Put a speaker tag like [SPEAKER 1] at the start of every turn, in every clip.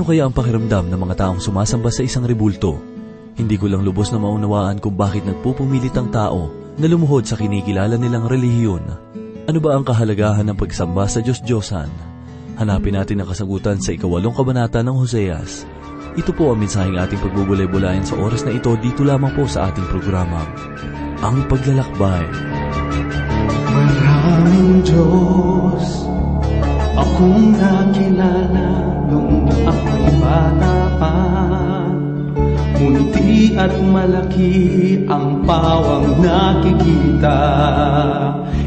[SPEAKER 1] Ano kaya ang pakiramdam ng mga taong sumasamba sa isang rebulto? Hindi ko lang lubos na maunawaan kung bakit nagpupumilit ang tao na lumuhod sa kinikilala nilang relihiyon. Ano ba ang kahalagahan ng pagsamba sa Diyos-Diyosan? Hanapin natin ang kasagutan sa ikawalong kabanata ng Hoseas. Ito po ang mensaheng ating pagbubulay-bulayan sa oras na ito dito lamang po sa ating programa, Ang Paglalakbay.
[SPEAKER 2] Maraming Diyos akong nakilala bata pa. Munti at malaki ang pawang nakikita.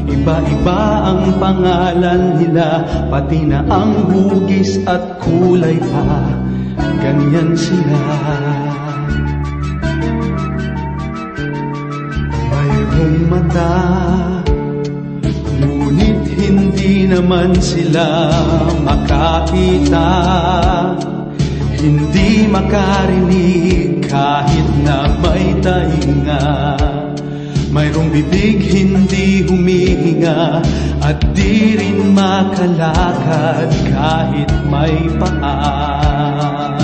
[SPEAKER 2] Iba-iba ang pangalan nila Pati na ang hugis at kulay pa. Ganyan sila. Mayroong mata Ngunit hindi naman sila makakita Hindi makarinig kahit na may tainga. Mayroong bibig hindi humihinga. At di rin makalakad kahit may paa.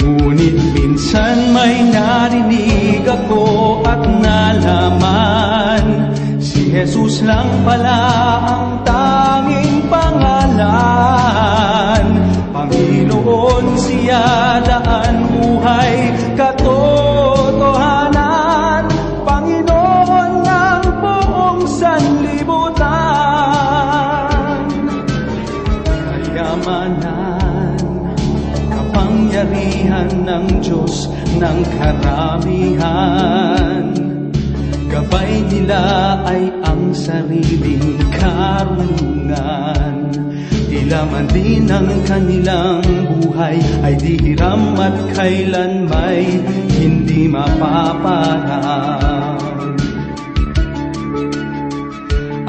[SPEAKER 2] Ngunit minsan may narinig ako at nalaman Si Jesus lang pala ang tanging pangalan Panginoon siya daan buhay katotohanan. Panginoon ng buong sanlibutan. Kayamanan kapangyarihan ng Diyos ng karamihan. Gabay nila ay ang sariling karunungan Tila din ang kanilang buhay ay di hiram at kailan may hindi mapaparang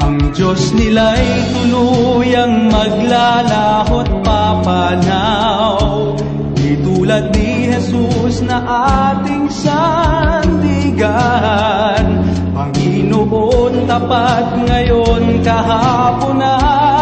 [SPEAKER 2] ang Diyos nila'y tuluyang maglalahot papanaw. Di tulad ni Jesus na ating sandigan. Panginoon tapat ngayon kahapon at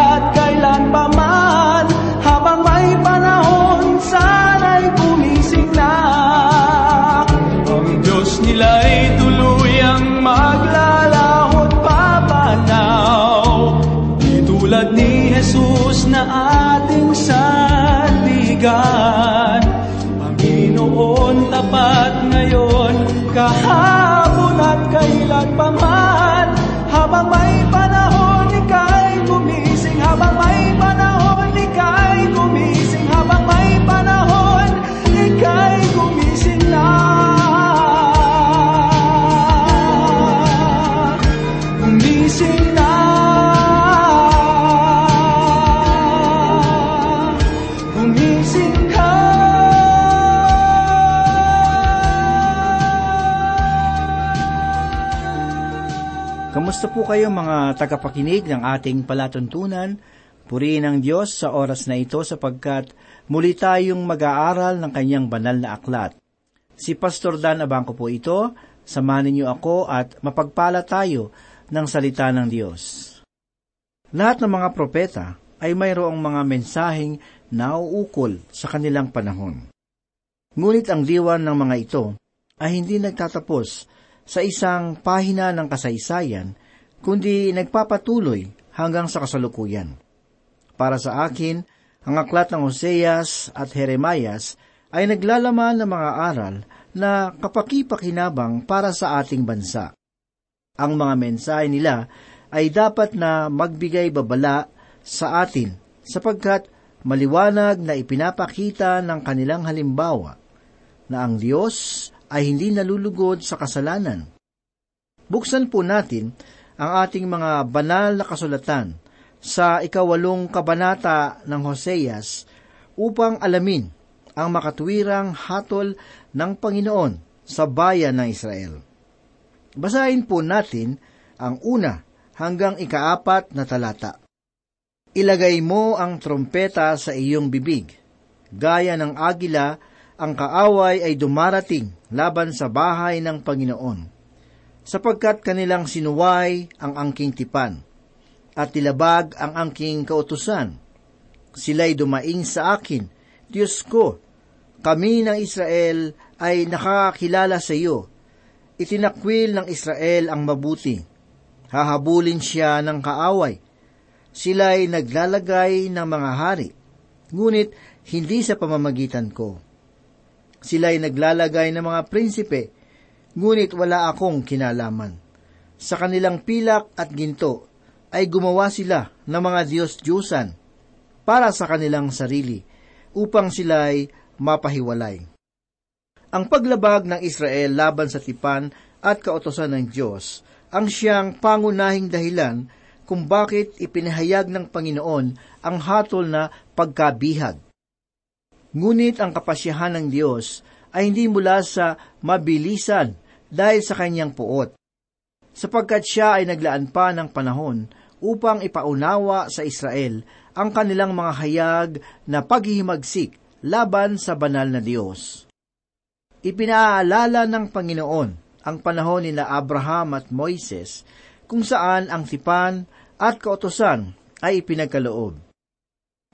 [SPEAKER 3] Kamusta po kayo mga tagapakinig ng ating palatuntunan? Purihin ang Diyos sa oras na ito sapagkat muli tayong mag-aaral ng kanyang banal na aklat. Si Pastor Dan Abangco po ito, samanin niyo ako at mapagpala tayo ng salita ng Diyos. Lahat ng mga propeta ay mayroong mga mensaheng nauukol sa kanilang panahon. Ngunit ang diwan ng mga ito ay hindi nagtatapos sa isang pahina ng kasaysayan, kundi nagpapatuloy hanggang sa kasalukuyan. Para sa akin, ang aklat ng Hoseas at Jeremias ay naglalaman ng mga aral na kapakipakinabang para sa ating bansa. Ang mga mensahe nila ay dapat na magbigay babala sa atin sapagkat maliwanag na ipinapakita ng kanilang halimbawa na ang Diyos ay hindi nalulugod sa kasalanan. Buksan po natin ang ating mga banal na kasulatan sa ikawalong kabanata ng Hoseas upang alamin ang makatwirang hatol ng Panginoon sa bayan ng Israel. Basahin po natin ang una hanggang ikaapat na talata. Ilagay mo ang trompeta sa iyong bibig. Gaya ng agila, ang kaaway ay dumarating laban sa bahay ng Panginoon, sapagkat kanilang sinuway ang angking tipan, at tilabag ang angking kautusan. Sila'y dumaing sa akin, Diyos ko, kami ng Israel ay nakakilala sa iyo. Itinakwil ng Israel ang mabuti. Hahabulin siya ng kaaway. Sila'y naglalagay ng mga hari, ngunit hindi sa pamamagitan ko. Sila'y naglalagay ng mga prinsipe, ngunit wala akong kinalaman. Sa kanilang pilak at ginto ay gumawa sila ng mga Diyos-Diyusan para sa kanilang sarili, upang sila'y mapahiwalay. Ang paglabag ng Israel laban sa tipan at kautosan ng Diyos ang siyang pangunahing dahilan kung bakit ipinahayag ng Panginoon ang hatol na pagkabihag. Ngunit ang kapasyahan ng Diyos ay hindi mula sa mabilisan dahil sa kanyang puot, sapagkat siya ay naglaan pa ng panahon upang ipaunawa sa Israel ang kanilang mga hayag na paghihimagsik laban sa banal na Diyos. Ipinaalala ng Panginoon ang panahon nila Abraham at Moises kung saan ang tipan at kautosan ay ipinagkaloob.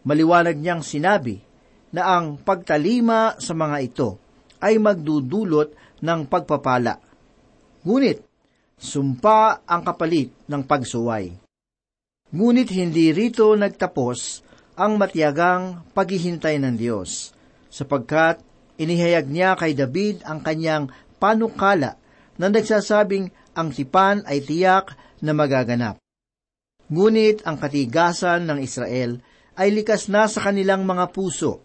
[SPEAKER 3] Maliwanag niyang sinabi na ang pagtalima sa mga ito ay magdudulot ng pagpapala. Ngunit, sumpa ang kapalit ng pagsuway. Ngunit hindi rito nagtapos ang matiyagang paghihintay ng Diyos, sapagkat inihayag niya kay David ang kanyang panukala na nagsasabing ang tipan ay tiyak na magaganap. Ngunit ang katigasan ng Israel ay likas na sa kanilang mga puso.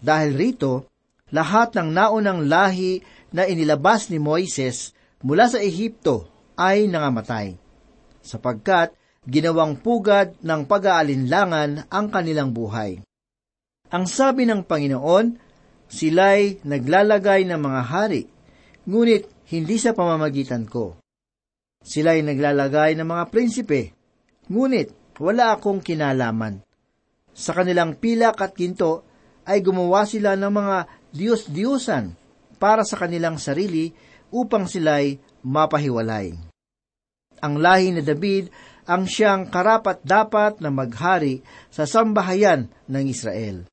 [SPEAKER 3] Dahil rito, lahat ng naunang lahi na inilabas ni Moises mula sa Ehipto ay nangamatay, sapagkat ginawang pugad ng pag-aalinlangan ang kanilang buhay. Ang sabi ng Panginoon, sila'y naglalagay ng mga hari, ngunit hindi sa pamamagitan ko. Sila'y naglalagay ng mga prinsipe, ngunit wala akong kinalaman. Sa kanilang pilak at ginto ay gumawa sila ng mga Diyos-Diyosan para sa kanilang sarili upang sila'y mapahiwalay. Ang lahi ni David ang siyang karapat dapat na maghari sa sambahayan ng Israel.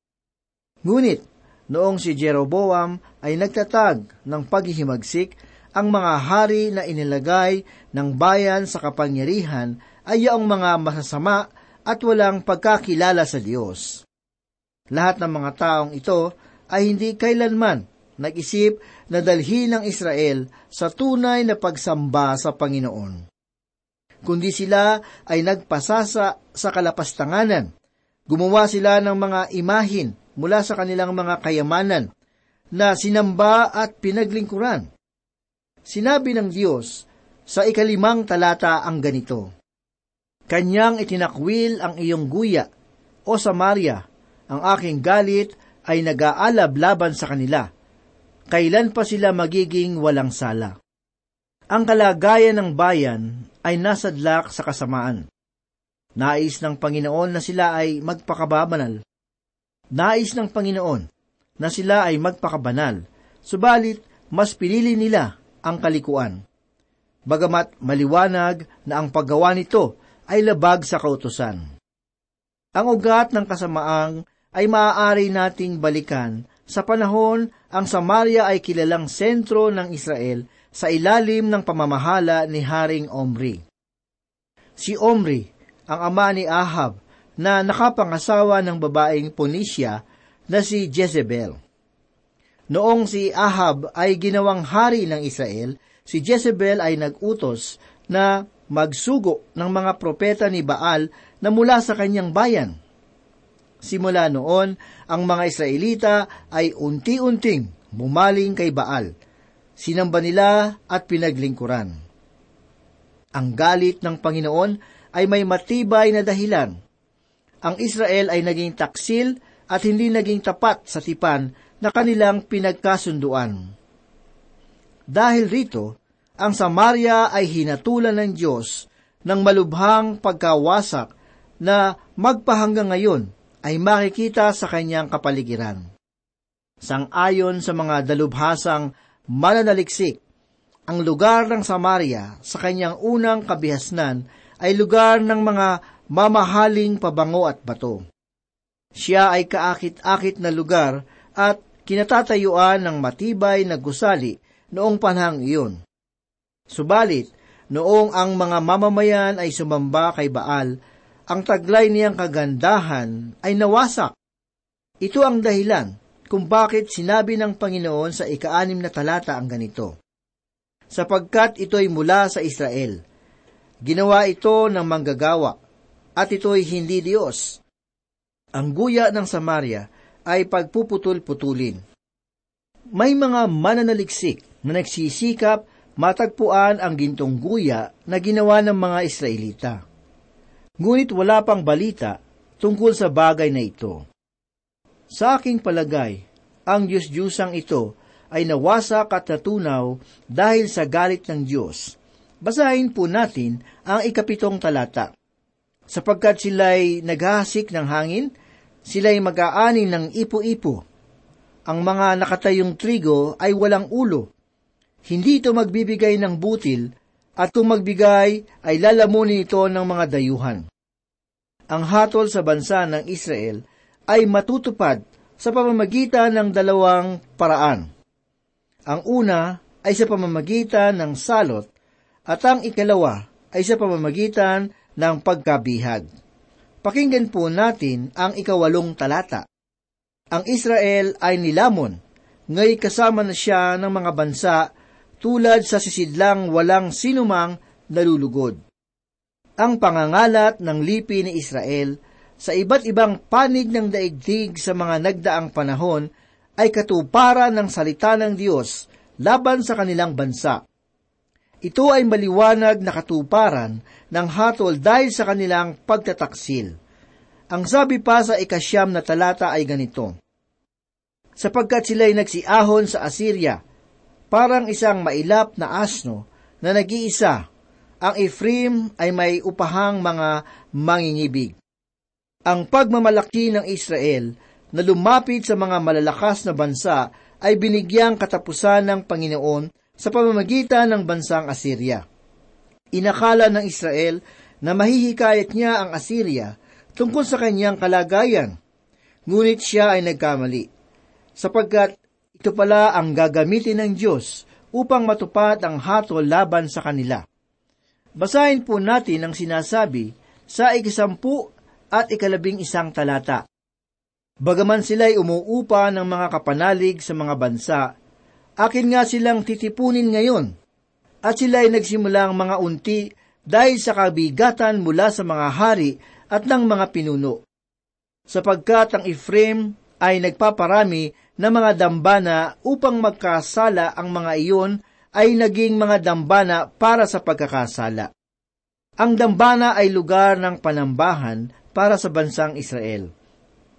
[SPEAKER 3] Ngunit, noong si Jeroboam ay nagtatag ng paghihimagsik, ang mga hari na inilagay ng bayan sa kapangyarihan ay yaong mga masasama at walang pagkakilala sa Diyos. Lahat ng mga taong ito ay hindi kailanman nag-isip na dalhin ng Israel sa tunay na pagsamba sa Panginoon kundi sila ay nagpasasa sa kalapastanganan. Gumawa sila ng mga imahin mula sa kanilang mga kayamanan na sinamba at pinaglingkuran. Sinabi ng Diyos sa ikalimang talata ang ganito, Kanyang itinakwil ang iyong guya, o Samaria, ang aking galit ay nag-aalab laban sa kanila. Kailan pa sila magiging walang sala? Ang kalagayan ng bayan ay nasadlak sa kasamaan. Nais ng Panginoon na sila ay magpakababanal. Nais ng Panginoon na sila ay magpakabanal, subalit mas pinili nila ang kalikuan. Bagamat maliwanag na ang paggawa nito ay labag sa kautusan. Ang ugat ng kasamaang ay maaari nating balikan sa panahon ang Samaria ay kilalang sentro ng Israel sa ilalim ng pamamahala ni Haring Omri. Si Omri, ang ama ni Ahab, na nakapangasawa ng babaeng Ponisya na si Jezebel. Noong si Ahab ay ginawang hari ng Israel, si Jezebel ay nag-utos na magsugo ng mga propeta ni Baal na mula sa kanyang bayan. Simula noon, ang mga Israelita ay unti-unting bumaling kay Baal sinamba nila at pinaglingkuran. Ang galit ng Panginoon ay may matibay na dahilan. Ang Israel ay naging taksil at hindi naging tapat sa tipan na kanilang pinagkasunduan. Dahil rito, ang Samaria ay hinatulan ng Diyos ng malubhang pagkawasak na magpahanggang ngayon ay makikita sa kanyang kapaligiran. Sang-ayon sa mga dalubhasang mananaliksik. Ang lugar ng Samaria sa kanyang unang kabihasnan ay lugar ng mga mamahaling pabango at bato. Siya ay kaakit-akit na lugar at kinatatayuan ng matibay na gusali noong panahang iyon. Subalit, noong ang mga mamamayan ay sumamba kay Baal, ang taglay niyang kagandahan ay nawasak. Ito ang dahilan kung bakit sinabi ng Panginoon sa ikaanim na talata ang ganito. Sapagkat ito'y mula sa Israel. Ginawa ito ng manggagawa, at ito'y hindi Diyos. Ang guya ng Samaria ay pagpuputol-putulin. May mga mananaliksik na nagsisikap matagpuan ang gintong guya na ginawa ng mga Israelita. Ngunit wala pang balita tungkol sa bagay na ito. Sa aking palagay, ang Diyos-Diyusang ito ay nawasak at natunaw dahil sa galit ng Diyos. Basahin po natin ang ikapitong talata. Sapagkat sila'y naghahasik ng hangin, sila'y mag-aani ng ipo-ipo. Ang mga nakatayong trigo ay walang ulo. Hindi ito magbibigay ng butil, at kung magbigay, ay lalamunin ito ng mga dayuhan. Ang hatol sa bansa ng Israel ay matutupad sa pamamagitan ng dalawang paraan. Ang una ay sa pamamagitan ng salot at ang ikalawa ay sa pamamagitan ng pagkabihag. Pakinggan po natin ang ikawalong talata. Ang Israel ay nilamon, ngay kasama na siya ng mga bansa tulad sa sisidlang walang sinumang nalulugod. Ang pangangalat ng lipi ni Israel sa iba't ibang panig ng daigdig sa mga nagdaang panahon ay katuparan ng salita ng Diyos laban sa kanilang bansa. Ito ay maliwanag na katuparan ng hatol dahil sa kanilang pagtataksil. Ang sabi pa sa ikasyam na talata ay ganito, Sapagkat sila'y nagsiahon sa Assyria, parang isang mailap na asno na nag-iisa, ang Ephraim ay may upahang mga mangingibig. Ang pagmamalaki ng Israel na lumapit sa mga malalakas na bansa ay binigyang katapusan ng Panginoon sa pamamagitan ng bansang Assyria. Inakala ng Israel na mahihikayat niya ang Assyria tungkol sa kanyang kalagayan. Ngunit siya ay nagkamali, sapagkat ito pala ang gagamitin ng Diyos upang matupad ang hatol laban sa kanila. Basahin po natin ang sinasabi sa ikisampu at ikalabing isang talata. Bagaman sila'y umuupa ng mga kapanalig sa mga bansa, akin nga silang titipunin ngayon, at sila'y nagsimulang mga unti dahil sa kabigatan mula sa mga hari at ng mga pinuno. Sapagkat ang Ephraim ay nagpaparami ng mga dambana upang magkasala ang mga iyon ay naging mga dambana para sa pagkakasala. Ang dambana ay lugar ng panambahan para sa bansang Israel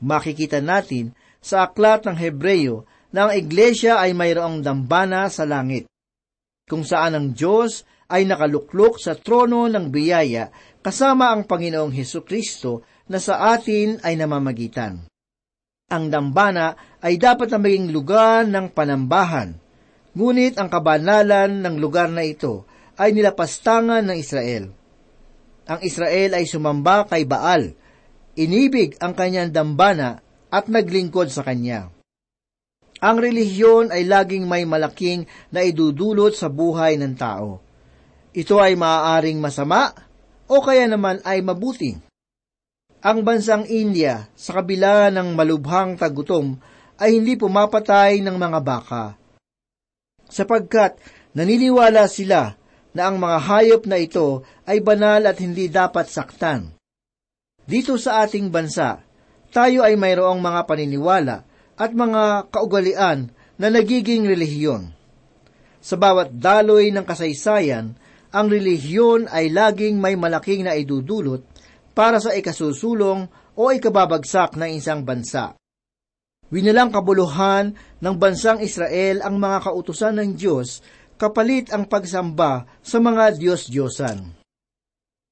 [SPEAKER 3] makikita natin sa aklat ng Hebreyo na ang iglesia ay mayroong dambana sa langit, kung saan ang Diyos ay nakaluklok sa trono ng biyaya kasama ang Panginoong Heso Kristo na sa atin ay namamagitan. Ang dambana ay dapat na maging lugar ng panambahan, ngunit ang kabanalan ng lugar na ito ay nilapastangan ng Israel. Ang Israel ay sumamba kay Baal, inibig ang kanyang dambana at naglingkod sa kanya. Ang relihiyon ay laging may malaking na idudulot sa buhay ng tao. Ito ay maaaring masama o kaya naman ay mabuti. Ang bansang India sa kabila ng malubhang tagutom ay hindi pumapatay ng mga baka. Sapagkat naniniwala sila na ang mga hayop na ito ay banal at hindi dapat saktan. Dito sa ating bansa, tayo ay mayroong mga paniniwala at mga kaugalian na nagiging relihiyon. Sa bawat daloy ng kasaysayan, ang relihiyon ay laging may malaking na idudulot para sa ikasusulong o ikababagsak ng isang bansa. Winalang kabuluhan ng bansang Israel ang mga kautusan ng Diyos kapalit ang pagsamba sa mga Diyos-Diyosan.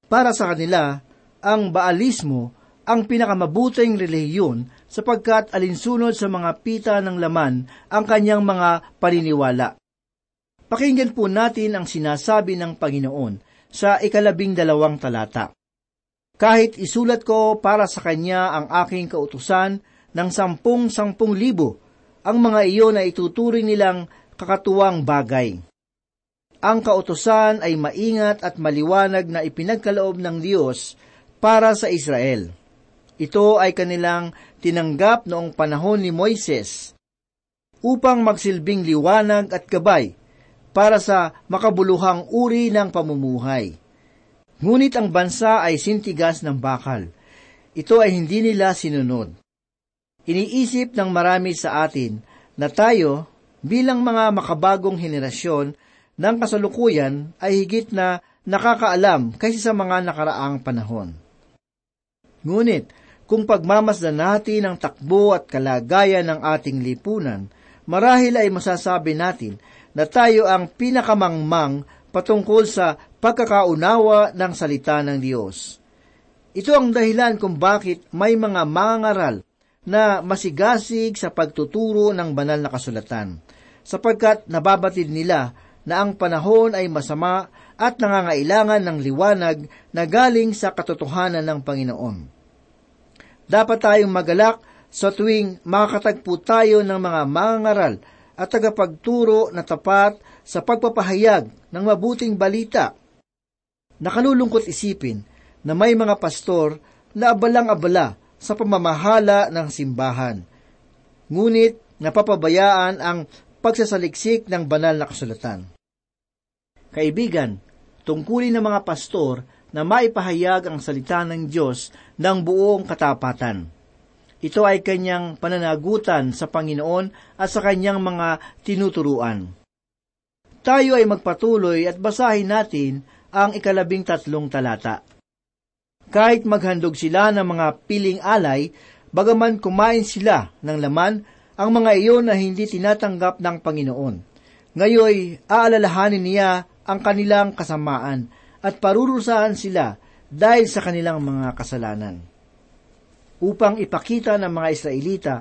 [SPEAKER 3] Para sa kanila, ang Baalismo ang pinakamabuting relihiyon sapagkat alinsunod sa mga pita ng laman ang kanyang mga paniniwala. Pakinggan po natin ang sinasabi ng Panginoon sa ikalabing dalawang talata. Kahit isulat ko para sa kanya ang aking kautusan ng sampung-sampung libo, ang mga iyon ay ituturing nilang kakatuwang bagay. Ang kautusan ay maingat at maliwanag na ipinagkaloob ng Diyos para sa Israel. Ito ay kanilang tinanggap noong panahon ni Moises upang magsilbing liwanag at gabay para sa makabuluhang uri ng pamumuhay. Ngunit ang bansa ay sintigas ng bakal. Ito ay hindi nila sinunod. Iniisip ng marami sa atin na tayo bilang mga makabagong henerasyon ng kasalukuyan ay higit na nakakaalam kaysa sa mga nakaraang panahon. Ngunit, kung pagmamasdan natin ang takbo at kalagayan ng ating lipunan, marahil ay masasabi natin na tayo ang pinakamangmang patungkol sa pagkakaunawa ng salita ng Diyos. Ito ang dahilan kung bakit may mga mangaral na masigasig sa pagtuturo ng banal na kasulatan, sapagkat nababatid nila na ang panahon ay masama at nangangailangan ng liwanag na galing sa katotohanan ng Panginoon. Dapat tayong magalak sa tuwing makakatagpo tayo ng mga mangaral at tagapagturo na tapat sa pagpapahayag ng mabuting balita. Nakalulungkot isipin na may mga pastor na abalang-abala sa pamamahala ng simbahan. Ngunit napapabayaan ang pagsasaliksik ng banal na kasulatan. Kaibigan, tungkulin ng mga pastor na maipahayag ang salita ng Diyos ng buong katapatan. Ito ay kanyang pananagutan sa Panginoon at sa kanyang mga tinuturuan. Tayo ay magpatuloy at basahin natin ang ikalabing tatlong talata. Kahit maghandog sila ng mga piling alay, bagaman kumain sila ng laman, ang mga iyon na hindi tinatanggap ng Panginoon. Ngayoy, aalalahanin niya ang kanilang kasamaan at parurusahan sila dahil sa kanilang mga kasalanan. Upang ipakita ng mga Israelita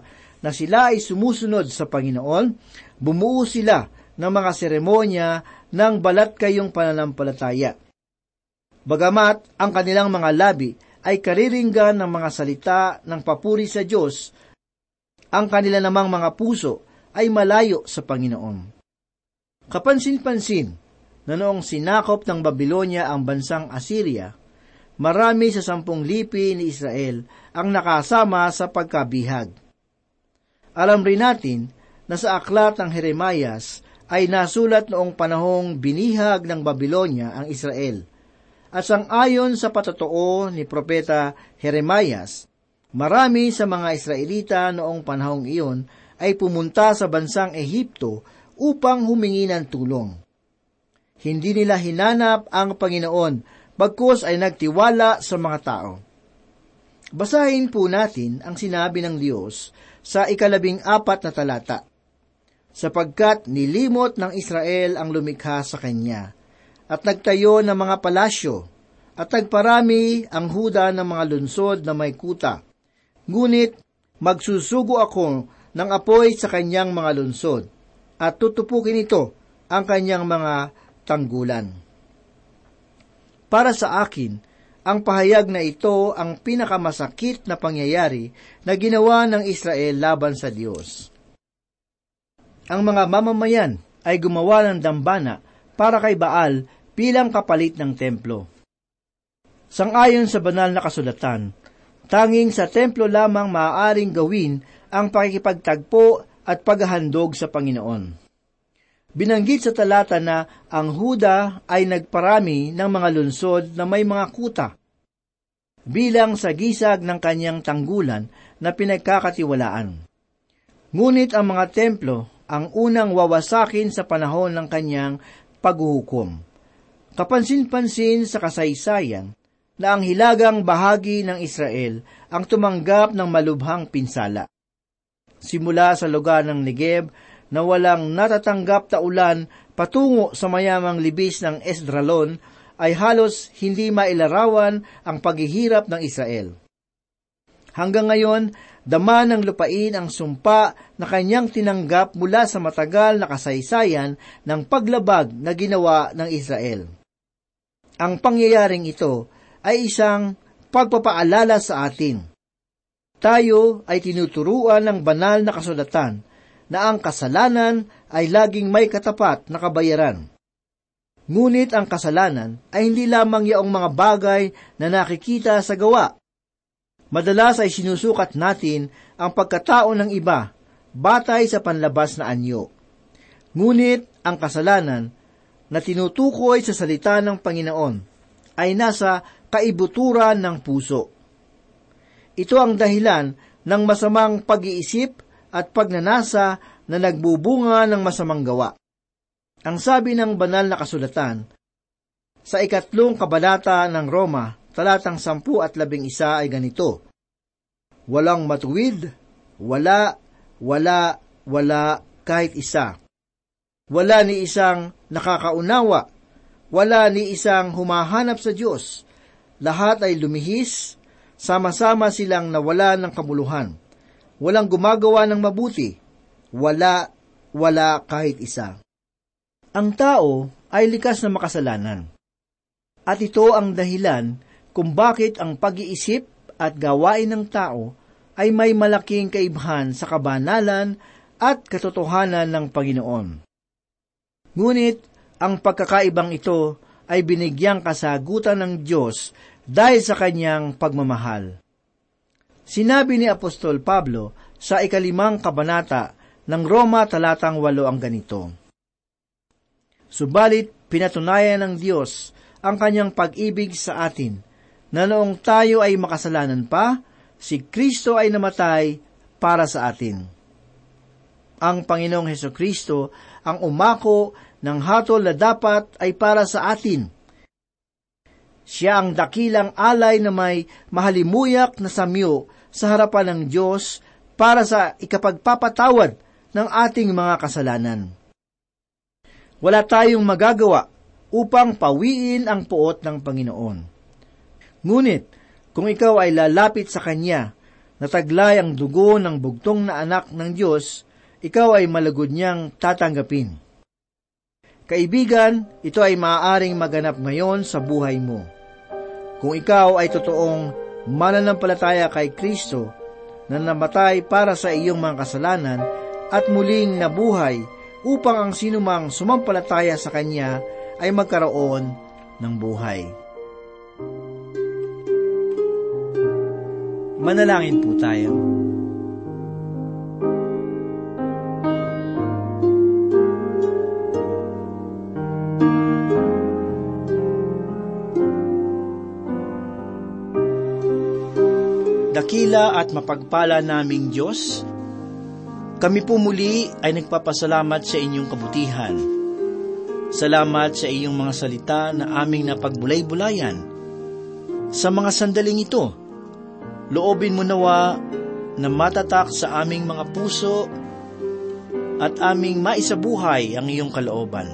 [SPEAKER 3] na sila ay sumusunod sa Panginoon, bumuo sila ng mga seremonya ng balat kayong pananampalataya. Bagamat ang kanilang mga labi ay kariringgan ng mga salita ng papuri sa Diyos, ang kanila namang mga puso ay malayo sa Panginoon. Kapansin-pansin na noong sinakop ng Babylonia ang bansang Assyria, marami sa sampung lipi ni Israel ang nakasama sa pagkabihag. Alam rin natin na sa aklat ng Jeremias ay nasulat noong panahong binihag ng Babylonia ang Israel. At sang ayon sa patotoo ni Propeta Jeremias, marami sa mga Israelita noong panahong iyon ay pumunta sa bansang Ehipto upang humingi ng tulong. Hindi nila hinanap ang Panginoon, bagkus ay nagtiwala sa mga tao. Basahin po natin ang sinabi ng Diyos sa ikalabing apat na talata. Sapagkat nilimot ng Israel ang lumikha sa Kanya, at nagtayo ng mga palasyo, at nagparami ang huda ng mga lunsod na may kuta. Ngunit magsusugo ako ng apoy sa kanyang mga lunsod, at tutupukin ito ang kanyang mga tanggulan. Para sa akin, ang pahayag na ito ang pinakamasakit na pangyayari na ginawa ng Israel laban sa Diyos. Ang mga mamamayan ay gumawa ng dambana para kay Baal bilang kapalit ng templo. Sangayon sa banal na kasulatan, tanging sa templo lamang maaaring gawin ang pakikipagtagpo at paghahandog sa Panginoon. Binanggit sa talata na ang Huda ay nagparami ng mga lunsod na may mga kuta, bilang sa gisag ng kanyang tanggulan na pinagkakatiwalaan. Ngunit ang mga templo ang unang wawasakin sa panahon ng kanyang paghuhukom. Kapansin-pansin sa kasaysayan na ang hilagang bahagi ng Israel ang tumanggap ng malubhang pinsala. Simula sa lugar ng Negev na walang natatanggap ta ulan patungo sa mayamang libis ng Esdralon ay halos hindi mailarawan ang paghihirap ng Israel. Hanggang ngayon, dama ng lupain ang sumpa na kanyang tinanggap mula sa matagal na kasaysayan ng paglabag na ginawa ng Israel. Ang pangyayaring ito ay isang pagpapaalala sa atin. Tayo ay tinuturuan ng banal na kasulatan na ang kasalanan ay laging may katapat na kabayaran. Ngunit ang kasalanan ay hindi lamang yaong mga bagay na nakikita sa gawa. Madalas ay sinusukat natin ang pagkatao ng iba batay sa panlabas na anyo. Ngunit ang kasalanan na tinutukoy sa salita ng Panginoon ay nasa kaibuturan ng puso. Ito ang dahilan ng masamang pag-iisip at pagnanasa na nagbubunga ng masamang gawa. Ang sabi ng banal na kasulatan, sa ikatlong kabanata ng Roma, talatang sampu at labing isa ay ganito, Walang matuwid, wala, wala, wala, kahit isa. Wala ni isang nakakaunawa, wala ni isang humahanap sa Diyos. Lahat ay lumihis, sama-sama silang nawala ng kamuluhan. Walang gumagawa ng mabuti. Wala, wala kahit isa. Ang tao ay likas na makasalanan. At ito ang dahilan kung bakit ang pag-iisip at gawain ng tao ay may malaking kaibhan sa kabanalan at katotohanan ng Panginoon. Ngunit ang pagkakaibang ito ay binigyang kasagutan ng Diyos dahil sa kanyang pagmamahal. Sinabi ni Apostol Pablo sa ikalimang kabanata ng Roma talatang walo ang ganito. Subalit pinatunayan ng Diyos ang kanyang pag-ibig sa atin, na noong tayo ay makasalanan pa, si Kristo ay namatay para sa atin. Ang Panginoong Heso Kristo ang umako ng hatol na dapat ay para sa atin – siya ang dakilang alay na may mahalimuyak na samyo sa harapan ng Diyos para sa ikapagpapatawad ng ating mga kasalanan. Wala tayong magagawa upang pawiin ang puot ng Panginoon. Ngunit, kung ikaw ay lalapit sa Kanya, na taglay ang dugo ng bugtong na anak ng Diyos, ikaw ay malagod niyang tatanggapin. Kaibigan, ito ay maaaring maganap ngayon sa buhay mo. Kung ikaw ay totoong mananampalataya kay Kristo na namatay para sa iyong mga kasalanan at muling nabuhay upang ang sinumang sumampalataya sa Kanya ay magkaroon ng buhay. Manalangin po tayo. Dakila at mapagpala naming Diyos, kami po muli ay nagpapasalamat sa inyong kabutihan. Salamat sa iyong mga salita na aming napagbulay-bulayan. Sa mga sandaling ito, loobin mo nawa na matatak sa aming mga puso at aming maisabuhay ang iyong kalooban.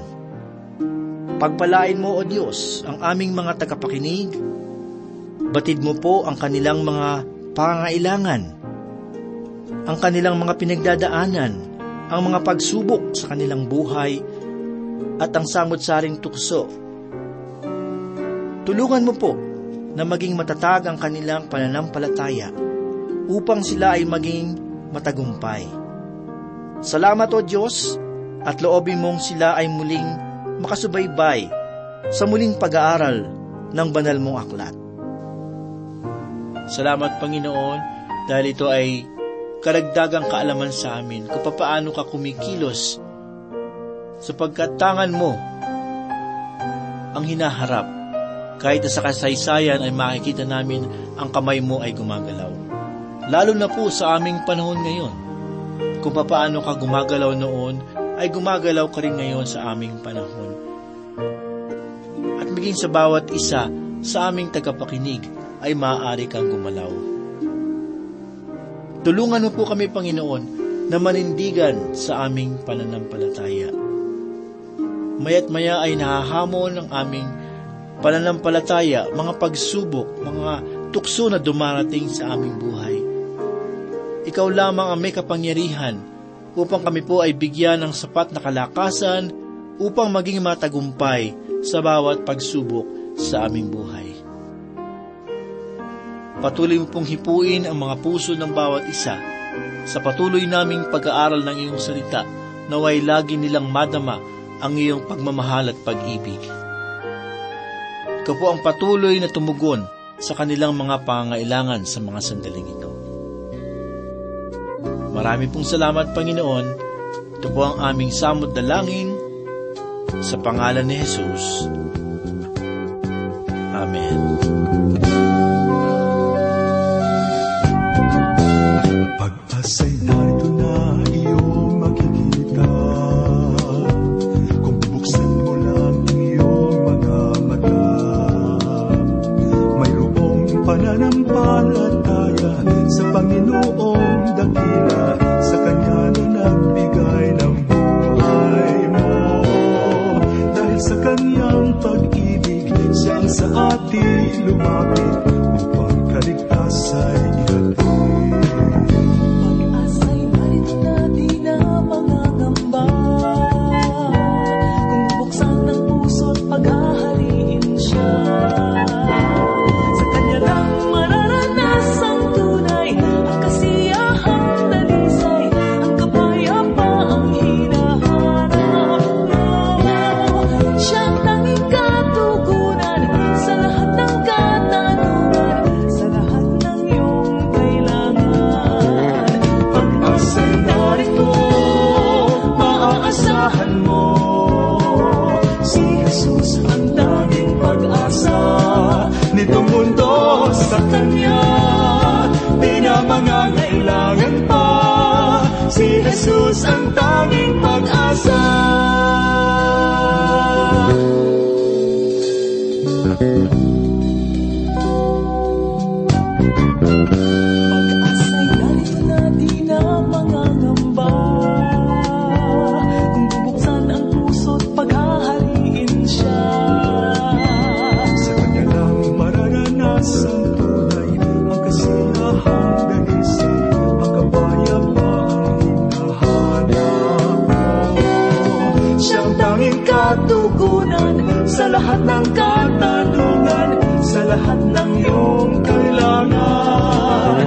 [SPEAKER 3] Pagpalain mo, O Diyos, ang aming mga tagapakinig. Batid mo po ang kanilang mga pangangailangan, ang kanilang mga pinagdadaanan, ang mga pagsubok sa kanilang buhay, at ang samot-saring tukso. Tulungan mo po na maging matatag ang kanilang pananampalataya upang sila ay maging matagumpay. Salamat o Diyos at loobin mong sila ay muling makasubaybay sa muling pag-aaral ng banal mong aklat. Salamat Panginoon dahil ito ay karagdagang kaalaman sa amin kung paano ka kumikilos sapagkat tangan mo ang hinaharap. Kahit sa kasaysayan ay makikita namin ang kamay mo ay gumagalaw. Lalo na po sa aming panahon ngayon. Kung paano ka gumagalaw noon, ay gumagalaw ka rin ngayon sa aming panahon. At maging sa bawat isa sa aming tagapakinig, ay maaari kang gumalaw. Tulungan mo po kami, Panginoon, na manindigan sa aming pananampalataya. Mayat maya ay nahahamon ng aming pananampalataya, mga pagsubok, mga tukso na dumarating sa aming buhay. Ikaw lamang ang may kapangyarihan upang kami po ay bigyan ng sapat na kalakasan upang maging matagumpay sa bawat pagsubok sa aming buhay.
[SPEAKER 2] Patuloy mo pong hipuin ang mga puso ng bawat isa sa patuloy naming pag-aaral ng iyong salita naway lagi nilang madama ang iyong pagmamahal at pag-ibig. Ikaw po ang patuloy na tumugon sa kanilang mga pangailangan sa mga sandaling ito. Marami pong salamat, Panginoon. Ito po ang aming samod dalangin sa pangalan ni Jesus. Amen.
[SPEAKER 4] matugunan sa
[SPEAKER 5] lahat ng katanungan, sa lahat ng iyong kailangan.